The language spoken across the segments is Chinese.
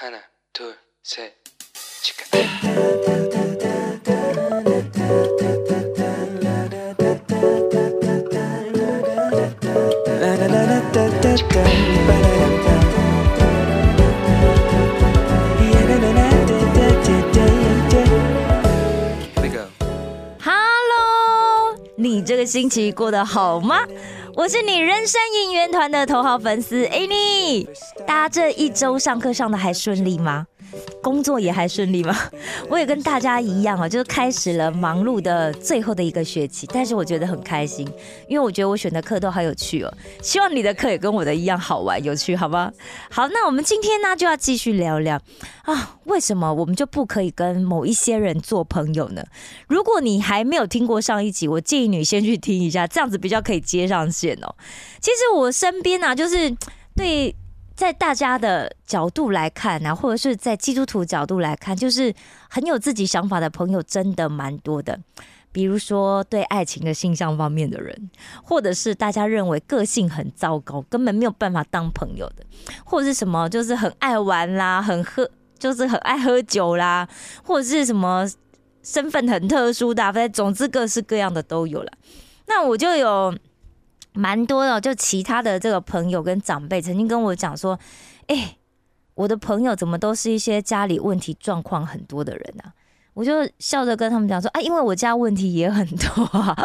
하나, 둘, 셋, 치카. Here we go. Hello，你这个星期过得好吗？ 我是你人生应援团的头号粉丝 Annie。大家这一周上课上的还顺利吗？工作也还顺利吗？我也跟大家一样啊，就是开始了忙碌的最后的一个学期，但是我觉得很开心，因为我觉得我选的课都好有趣哦。希望你的课也跟我的一样好玩有趣，好吗？好，那我们今天呢就要继续聊聊啊，为什么我们就不可以跟某一些人做朋友呢？如果你还没有听过上一集，我建议你先去听一下，这样子比较可以接上线哦。其实我身边啊，就是对在大家的角度来看啊，或者是在基督徒角度来看，就是很有自己想法的朋友，真的蛮多的。比如说对爱情的性向方面的人，或者是大家认为个性很糟糕，根本没有办法当朋友的，或者是什么就是很爱玩啦，很喝，就是很爱喝酒啦，或者是什么身份很特殊的、啊，反正总之各式各样的都有了。那我就有蛮多的，就其他的这个朋友跟长辈曾经跟我讲说，哎、我的朋友怎么都是一些家里问题状况很多的人啊？我就笑着跟他们讲说，啊，因为我家问题也很多啊，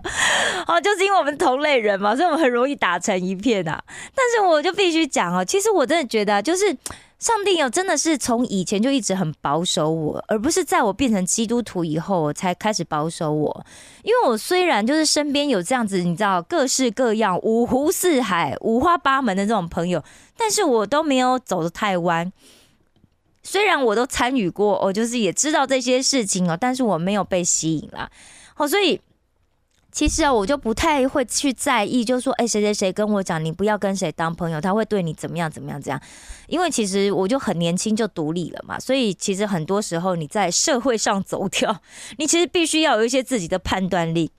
哦，就是因为我们同类人嘛，所以我们很容易打成一片啊。但是我就必须讲哦，其实我真的觉得、就是上帝哦，真的是从以前就一直很保守我，而不是在我变成基督徒以后才开始保守我。因为我虽然就是身边有这样子，你知道各式各样、五湖四海、五花八门的这种朋友，但是我都没有走得太弯。虽然我都参与过，哦，就是也知道这些事情哦，但是我没有被吸引啦。哦，所以其实啊，我就不太会去在意，就说，哎，谁谁谁跟我讲，你不要跟谁当朋友，他会对你怎么样怎么样这样。因为其实我就很年轻就独立了嘛，所以其实很多时候你在社会上走跳，你其实必须要有一些自己的判断力。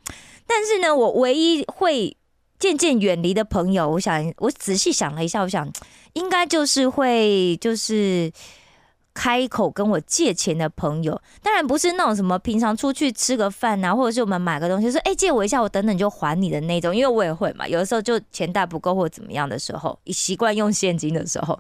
但是呢，我唯一会渐渐远离的朋友，我想我仔细想了一下，我想应该就是会就是。开口跟我借钱的朋友，当然不是那种什么平常出去吃个饭啊，或者是我们买个东西，说哎、借我一下，我等等就还你的那种，因为我也会嘛，有的时候就钱带不够或怎么样的时候，习惯用现金的时候。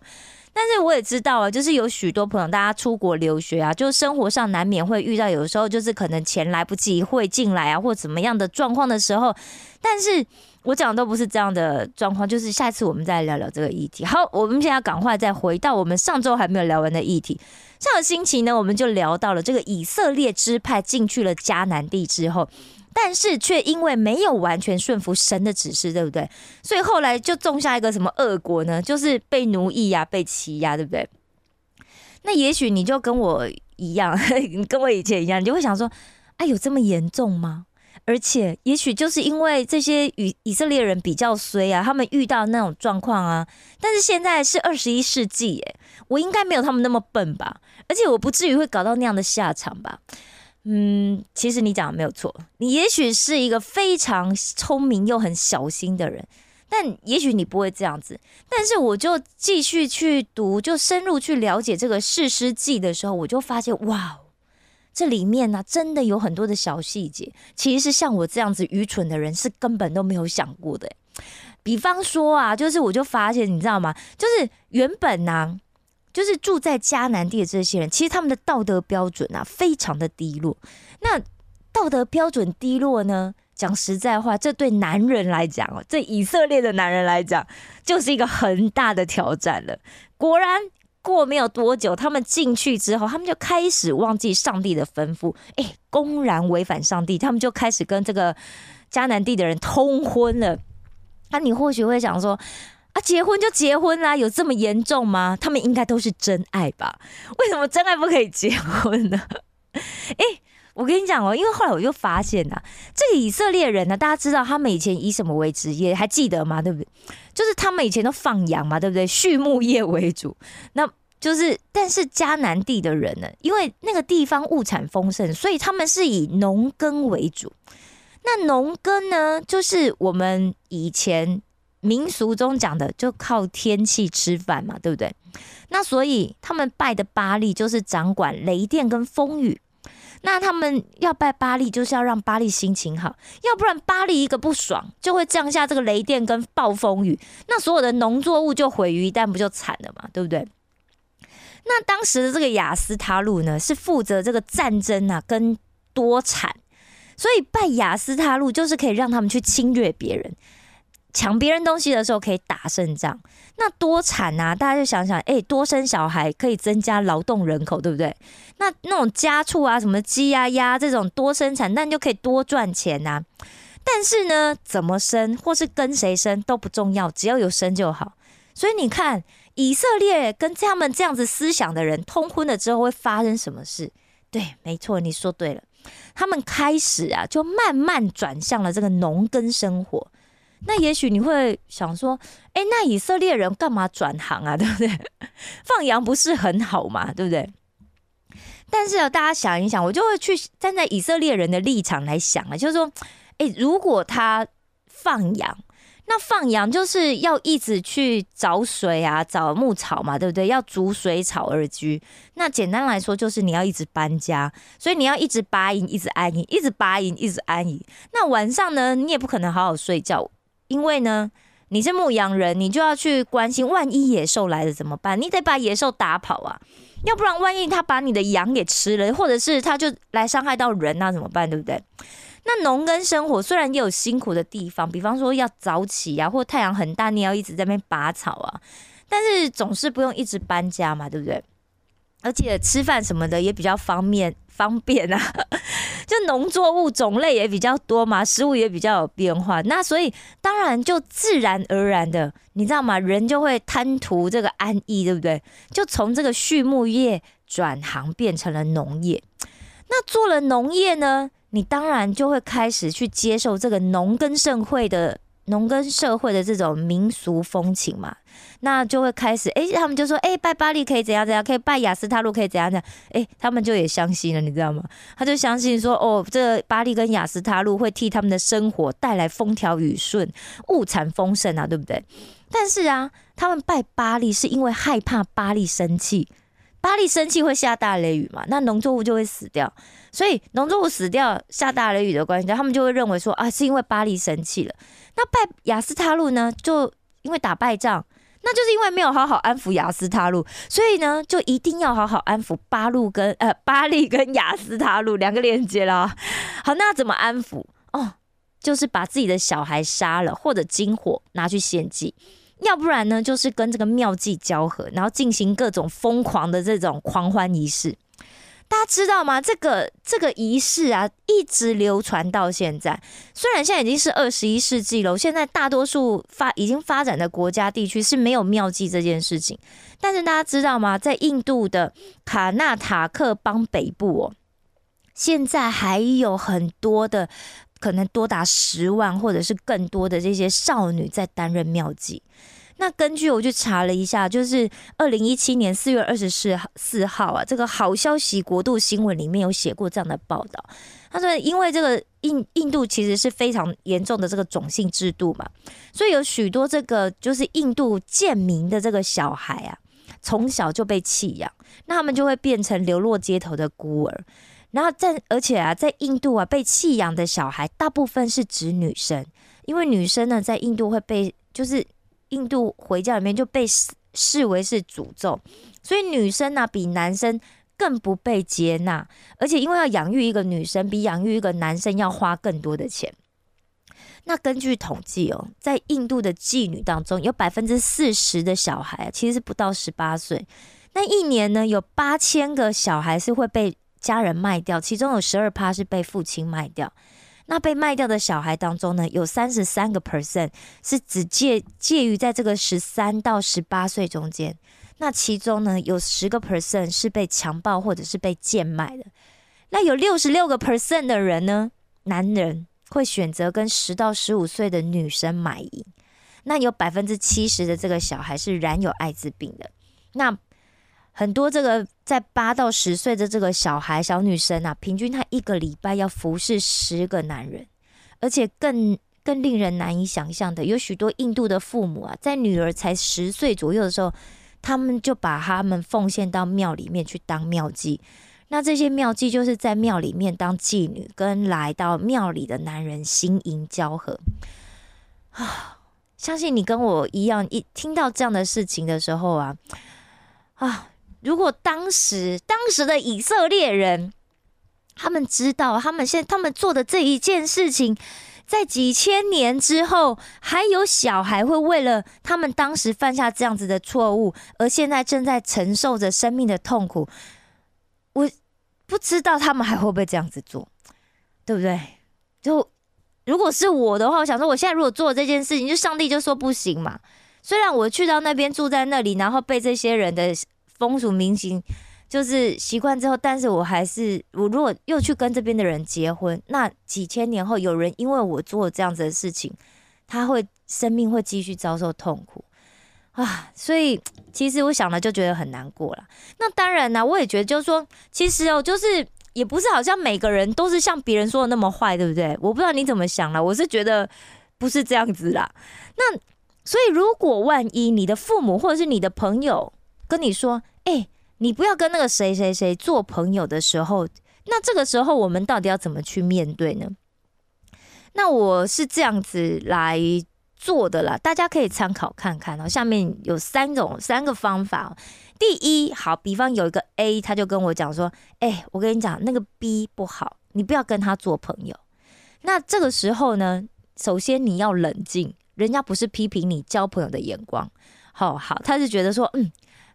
但是我也知道啊，就是有许多朋友，大家出国留学啊，就是生活上难免会遇到，有的时候就是可能钱来不及汇进来啊，或怎么样的状况的时候，但是我讲的都不是这样的状况，就是下次我们再聊聊这个议题。好，我们现在赶快再回到我们上周还没有聊完的议题。上个星期呢，我们就聊到了这个以色列支派进去了迦南地之后，但是却因为没有完全顺服神的指示，对不对？所以后来就种下一个什么恶果呢？就是被奴役呀、被欺压，对不对？那也许你就跟我一样，跟我以前一样，你就会想说，哎，有这么严重吗？而且，也许就是因为这些以以色列人比较衰啊，他们遇到那种状况啊。但是现在是二十一世纪，耶，我应该没有他们那么笨吧？而且我不至于会搞到那样的下场吧？嗯，其实你讲的没有错，你也许是一个非常聪明又很小心的人，但也许你不会这样子。但是我就继续去读，就深入去了解这个士师记的时候，我就发现，哇！这里面呢、真的有很多的小细节，其实像我这样子愚蠢的人是根本都没有想过的。比方说啊，就是我就发现，你知道吗？就是原本呢、就是住在迦南地的这些人，其实他们的道德标准啊，非常的低落。那道德标准低落呢，讲实在话，这对男人来讲哦，这以色列的男人来讲，就是一个很大的挑战了。果然。过没有多久，他们进去之后，他们就开始忘记上帝的吩咐，哎，公然违反上帝，他们就开始跟这个迦南地的人通婚了。那、你或许会想说，啊，结婚就结婚啦，有这么严重吗？他们应该都是真爱吧？为什么真爱不可以结婚呢？哎，我跟你讲哦，因为后来我就发现呐、这个以色列人呢，大家知道他们以前以什么为职业，还记得吗？对不对？就是他们以前都放羊嘛，对不对？畜牧业为主，那就是，但是迦南地的人呢，因为那个地方物产丰盛，所以他们是以农耕为主。那农耕呢，就是我们以前民俗中讲的，就靠天气吃饭嘛，对不对？那所以他们拜的巴利就是掌管雷电跟风雨。那他们要拜巴利，就是要让巴利心情好，要不然巴利一个不爽，就会降下这个雷电跟暴风雨，那所有的农作物就毁于一旦，不就惨了嘛，对不对？那当时的这个雅斯塔路呢，是负责这个战争啊跟多产，所以拜雅斯塔路就是可以让他们去侵略别人。抢别人东西的时候可以打胜仗，那多惨啊，大家就想想，哎，多生小孩可以增加劳动人口，对不对？那那种家畜啊，什么鸡啊鸭这种多生产，那你就可以多赚钱呐。但是呢，怎么生或是跟谁生都不重要，只要有生就好。所以你看，以色列跟他们这样子思想的人通婚了之后会发生什么事？对，没错，你说对了，他们开始啊，就慢慢转向了这个农耕生活。那也许你会想说，哎，那以色列人干嘛转行啊？对不对？放羊不是很好嘛？对不对？但是啊，大家想一想，我就会去站在以色列人的立场来想啊，就是说，哎，如果他放羊，那放羊就是要一直去找水啊，找牧草嘛，对不对？要逐水草而居。那简单来说，就是你要一直搬家，所以你要一直拔营，一直安营，一直拔营，一直安营。那晚上呢，你也不可能好好睡觉。因为呢，你是牧羊人，你就要去关心，万一野兽来了怎么办？你得把野兽打跑啊，要不然万一他把你的羊给吃了，或者是他就来伤害到人，那怎么办？对不对？那农耕生活虽然也有辛苦的地方，比方说要早起啊，或太阳很大，你要一直在那边拔草啊，但是总是不用一直搬家嘛，对不对？而且吃饭什么的也比较方便，方便啊，就农作物种类也比较多嘛，食物也比较有变化，那所以当然就自然而然的，你知道吗？人就会贪图这个安逸，对不对？就从这个畜牧业转行变成了农业。那做了农业呢，你当然就会开始去接受这个农耕社会的。农耕社会的这种民俗风情嘛，那就会开始，哎，他们就说，哎，拜巴利可以怎样怎样，可以拜雅斯塔路可以怎样怎样，哎，他们就也相信了，你知道吗？他就相信说，哦，这巴利跟雅斯塔路会替他们的生活带来风调雨顺、物产丰盛啊，对不对？但是啊，他们拜巴利是因为害怕巴利生气。巴利生气会下大雷雨嘛？那农作物就会死掉，所以农作物死掉下大雷雨的关系，他们就会认为说啊，是因为巴利生气了。那拜雅斯塔路呢，就因为打败仗，那就是因为没有好好安抚雅斯塔路，所以呢，就一定要好好安抚巴路跟呃巴利跟雅斯塔路两个连接了。好，那怎么安抚？哦，就是把自己的小孩杀了，或者金火拿去献祭。要不然呢，就是跟这个妙计交合，然后进行各种疯狂的这种狂欢仪式。大家知道吗？这个这个仪式啊，一直流传到现在。虽然现在已经是二十一世纪了，现在大多数发已经发展的国家地区是没有妙计这件事情。但是大家知道吗？在印度的卡纳塔克邦北部哦，现在还有很多的，可能多达十万或者是更多的这些少女在担任妙计。那根据我去查了一下，就是二零一七年四月二十四号四号啊，这个好消息国度新闻里面有写过这样的报道。他说，因为这个印印度其实是非常严重的这个种姓制度嘛，所以有许多这个就是印度贱民的这个小孩啊，从小就被弃养，那他们就会变成流落街头的孤儿。然后在而且啊，在印度啊，被弃养的小孩大部分是指女生，因为女生呢在印度会被就是。印度回教里面就被视视为是诅咒，所以女生呢比男生更不被接纳，而且因为要养育一个女生，比养育一个男生要花更多的钱。那根据统计哦，在印度的妓女当中，有百分之四十的小孩其实是不到十八岁。那一年呢，有八千个小孩是会被家人卖掉，其中有十二趴是被父亲卖掉。那被卖掉的小孩当中呢，有三十三个 percent 是只介介于在这个十三到十八岁中间。那其中呢，有十个 percent 是被强暴或者是被贱卖的。那有六十六个 percent 的人呢，男人会选择跟十到十五岁的女生买淫。那有百分之七十的这个小孩是染有艾滋病的。那很多这个在八到十岁的这个小孩小女生啊，平均她一个礼拜要服侍十个男人，而且更更令人难以想象的，有许多印度的父母啊，在女儿才十岁左右的时候，他们就把他们奉献到庙里面去当庙妓。那这些庙妓就是在庙里面当妓女，跟来到庙里的男人心淫交合啊！相信你跟我一样，一听到这样的事情的时候啊啊！如果当时当时的以色列人，他们知道他们现他们做的这一件事情，在几千年之后，还有小孩会为了他们当时犯下这样子的错误，而现在正在承受着生命的痛苦，我。不知道他们还会不会这样子做，对不对？就如果是我的话，我想说，我现在如果做这件事情，就上帝就说不行嘛。虽然我去到那边住在那里，然后被这些人的风俗民情就是习惯之后，但是我还是我如果又去跟这边的人结婚，那几千年后有人因为我做这样子的事情，他会生命会继续遭受痛苦。啊，所以其实我想了就觉得很难过了。那当然呢，我也觉得就是说，其实哦，就是也不是好像每个人都是像别人说的那么坏，对不对？我不知道你怎么想了，我是觉得不是这样子啦。那所以如果万一你的父母或者是你的朋友跟你说，哎，你不要跟那个谁谁谁做朋友的时候，那这个时候我们到底要怎么去面对呢？那我是这样子来。做的啦，大家可以参考看看哦。下面有三种三个方法。第一，好，比方有一个 A，他就跟我讲说：“哎，我跟你讲，那个 B 不好，你不要跟他做朋友。”那这个时候呢，首先你要冷静，人家不是批评你交朋友的眼光，好好，他是觉得说，嗯，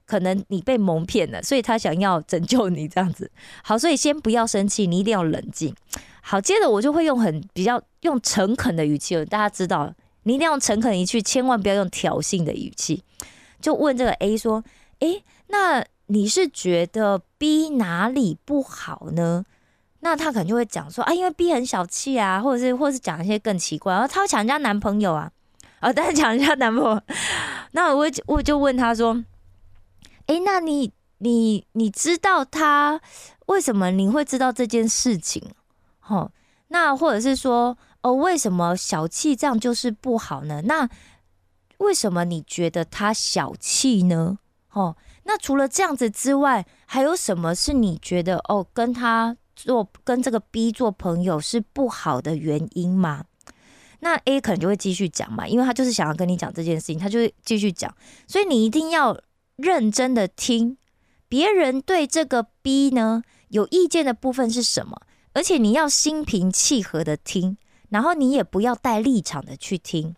可能你被蒙骗了，所以他想要拯救你这样子。好，所以先不要生气，你一定要冷静。好，接着我就会用很比较用诚恳的语气，大家知道。你一定要诚恳一句，千万不要用挑衅的语气，就问这个 A 说：“诶，那你是觉得 B 哪里不好呢？”那他可能就会讲说：“啊，因为 B 很小气啊，或者是，或是讲一些更奇怪，然后他会抢人家男朋友啊，啊，但是抢人家男朋友，那我我就问他说：‘诶，那你你你知道他为什么你会知道这件事情？’哦，那或者是说。”哦，为什么小气这样就是不好呢？那为什么你觉得他小气呢？哦，那除了这样子之外，还有什么是你觉得哦，跟他做跟这个 B 做朋友是不好的原因吗？那 A 可能就会继续讲嘛，因为他就是想要跟你讲这件事情，他就会继续讲。所以你一定要认真的听别人对这个 B 呢有意见的部分是什么，而且你要心平气和的听。然后你也不要带立场的去听，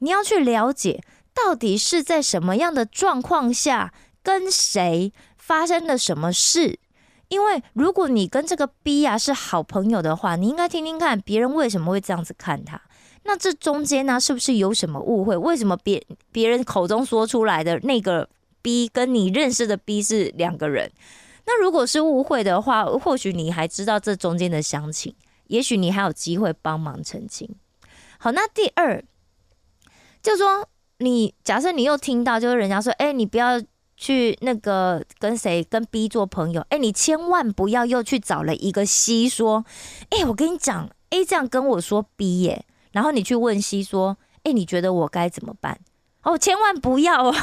你要去了解到底是在什么样的状况下跟谁发生了什么事。因为如果你跟这个 B 啊是好朋友的话，你应该听听看别人为什么会这样子看他。那这中间呢，是不是有什么误会？为什么别别人口中说出来的那个 B 跟你认识的 B 是两个人？那如果是误会的话，或许你还知道这中间的详情。也许你还有机会帮忙澄清。好，那第二，就说你假设你又听到，就是人家说，哎，你不要去那个跟谁跟 B 做朋友，哎，你千万不要又去找了一个 C 说，哎，我跟你讲，A 这样跟我说 B 耶，然后你去问 C 说，哎，你觉得我该怎么办？哦，千万不要哦。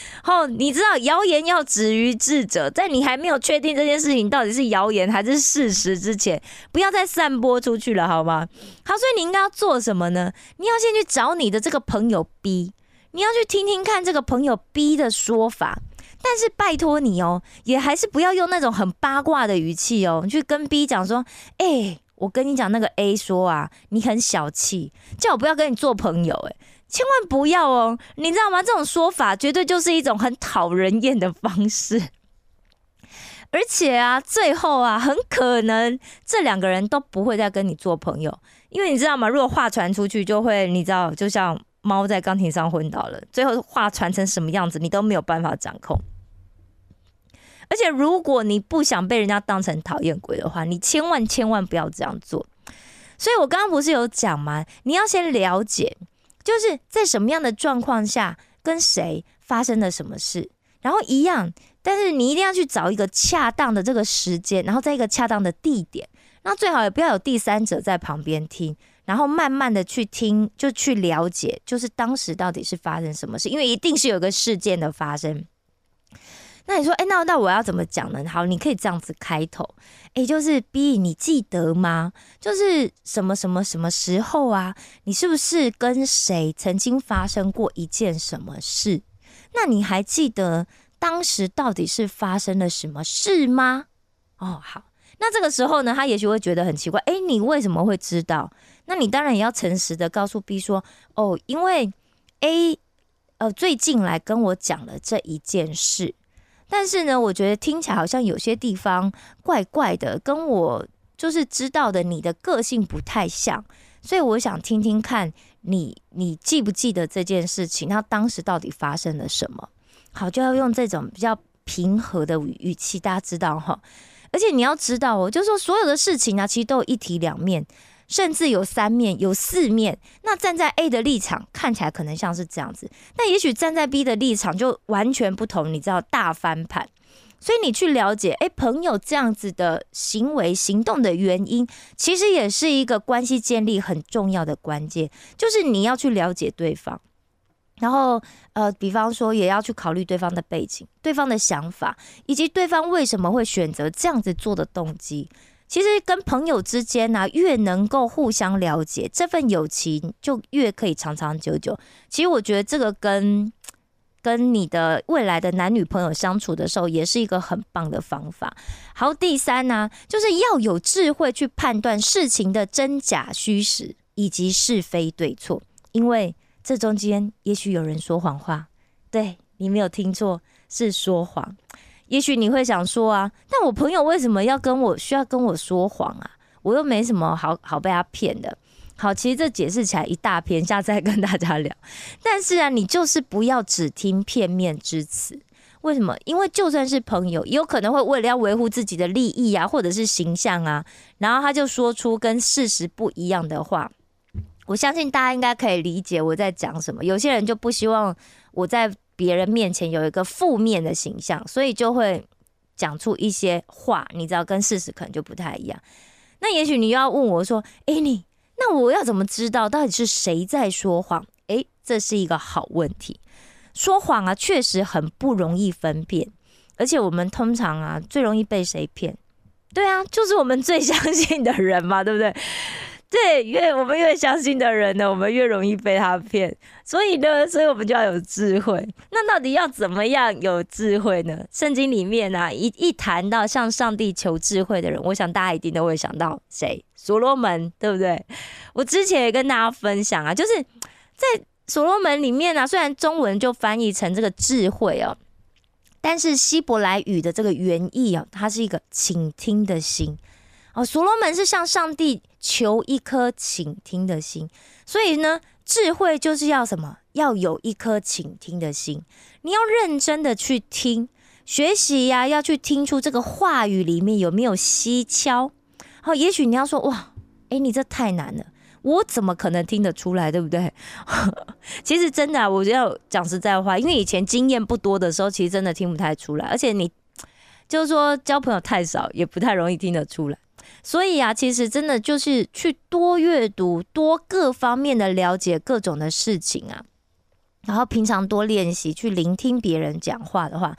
哦，你知道谣言要止于智者，在你还没有确定这件事情到底是谣言还是事实之前，不要再散播出去了，好吗？好，所以你应该要做什么呢？你要先去找你的这个朋友 B，你要去听听看这个朋友 B 的说法，但是拜托你哦，也还是不要用那种很八卦的语气哦，你去跟 B 讲说，哎，我跟你讲那个 A 说啊，你很小气，叫我不要跟你做朋友，哎。千万不要哦，你知道吗？这种说法绝对就是一种很讨人厌的方式，而且啊，最后啊，很可能这两个人都不会再跟你做朋友，因为你知道吗？如果话传出去，就会你知道，就像猫在钢琴上昏倒了，最后话传成什么样子，你都没有办法掌控。而且，如果你不想被人家当成讨厌鬼的话，你千万千万不要这样做。所以我刚刚不是有讲吗？你要先了解。就是在什么样的状况下跟谁发生了什么事，然后一样，但是你一定要去找一个恰当的这个时间，然后在一个恰当的地点，那最好也不要有第三者在旁边听，然后慢慢的去听，就去了解，就是当时到底是发生什么事，因为一定是有个事件的发生。那你说，哎，那那我要怎么讲呢？好，你可以这样子开头，哎，就是 B，你记得吗？就是什么什么什么时候啊？你是不是跟谁曾经发生过一件什么事？那你还记得当时到底是发生了什么事吗？哦，好，那这个时候呢，他也许会觉得很奇怪，哎，你为什么会知道？那你当然也要诚实的告诉 B 说，哦，因为 A，呃，最近来跟我讲了这一件事。但是呢，我觉得听起来好像有些地方怪怪的，跟我就是知道的你的个性不太像，所以我想听听看你，你记不记得这件事情？那当时到底发生了什么？好，就要用这种比较平和的语气，大家知道哈。而且你要知道哦，就是说所有的事情呢，其实都有一体两面。甚至有三面，有四面。那站在 A 的立场看起来可能像是这样子，那也许站在 B 的立场就完全不同。你知道大翻盘，所以你去了解，哎，朋友这样子的行为行动的原因，其实也是一个关系建立很重要的关键，就是你要去了解对方，然后呃，比方说也要去考虑对方的背景、对方的想法，以及对方为什么会选择这样子做的动机。其实跟朋友之间呢，越能够互相了解，这份友情就越可以长长久久。其实我觉得这个跟跟你的未来的男女朋友相处的时候，也是一个很棒的方法。好，第三呢，就是要有智慧去判断事情的真假虚实以及是非对错，因为这中间也许有人说谎话，对你没有听错，是说谎。也许你会想说啊，但我朋友为什么要跟我需要跟我说谎啊？我又没什么好好被他骗的。好，其实这解释起来一大篇，下次再跟大家聊。但是啊，你就是不要只听片面之词。为什么？因为就算是朋友，也有可能会为了要维护自己的利益啊，或者是形象啊，然后他就说出跟事实不一样的话。我相信大家应该可以理解我在讲什么。有些人就不希望我在。别人面前有一个负面的形象，所以就会讲出一些话，你知道，跟事实可能就不太一样。那也许你又要问我说：“哎，你那我要怎么知道到底是谁在说谎？”哎，这是一个好问题。说谎啊，确实很不容易分辨，而且我们通常啊，最容易被谁骗？对啊，就是我们最相信的人嘛，对不对？对，越我们越相信的人呢，我们越容易被他骗。所以呢，所以我们就要有智慧。那到底要怎么样有智慧呢？圣经里面呢，一一谈到向上帝求智慧的人，我想大家一定都会想到谁？所罗门，对不对？我之前也跟大家分享啊，就是在所罗门里面呢，虽然中文就翻译成这个智慧哦，但是希伯来语的这个原意哦，它是一个倾听的心。哦，所罗门是向上帝求一颗倾听的心，所以呢，智慧就是要什么？要有一颗倾听的心，你要认真的去听学习呀，要去听出这个话语里面有没有蹊跷。好，也许你要说哇，哎，你这太难了，我怎么可能听得出来，对不对？其实真的，我要讲实在话，因为以前经验不多的时候，其实真的听不太出来，而且你就是说交朋友太少，也不太容易听得出来。所以啊，其实真的就是去多阅读、多各方面的了解各种的事情啊，然后平常多练习去聆听别人讲话的话，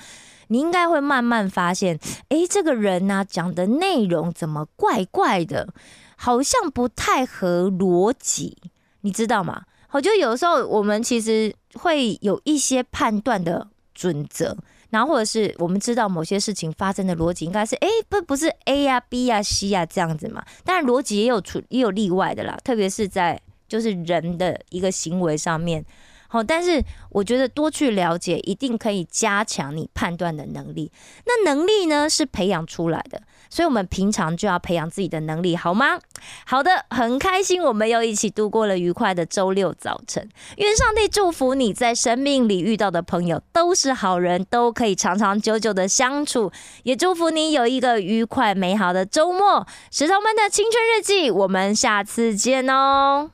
你应该会慢慢发现，哎，这个人呢讲的内容怎么怪怪的，好像不太合逻辑，你知道吗？我觉得有时候我们其实会有一些判断的准则。然后或者是我们知道某些事情发生的逻辑应该是，哎，不不是 A 呀 B 呀 C 呀这样子嘛？当然逻辑也有出也有例外的啦，特别是在就是人的一个行为上面。好，但是我觉得多去了解，一定可以加强你判断的能力。那能力呢，是培养出来的，所以我们平常就要培养自己的能力，好吗？好的，很开心，我们又一起度过了愉快的周六早晨。愿上帝祝福你在生命里遇到的朋友都是好人，都可以长长久久的相处。也祝福你有一个愉快美好的周末。石头们的青春日记，我们下次见哦。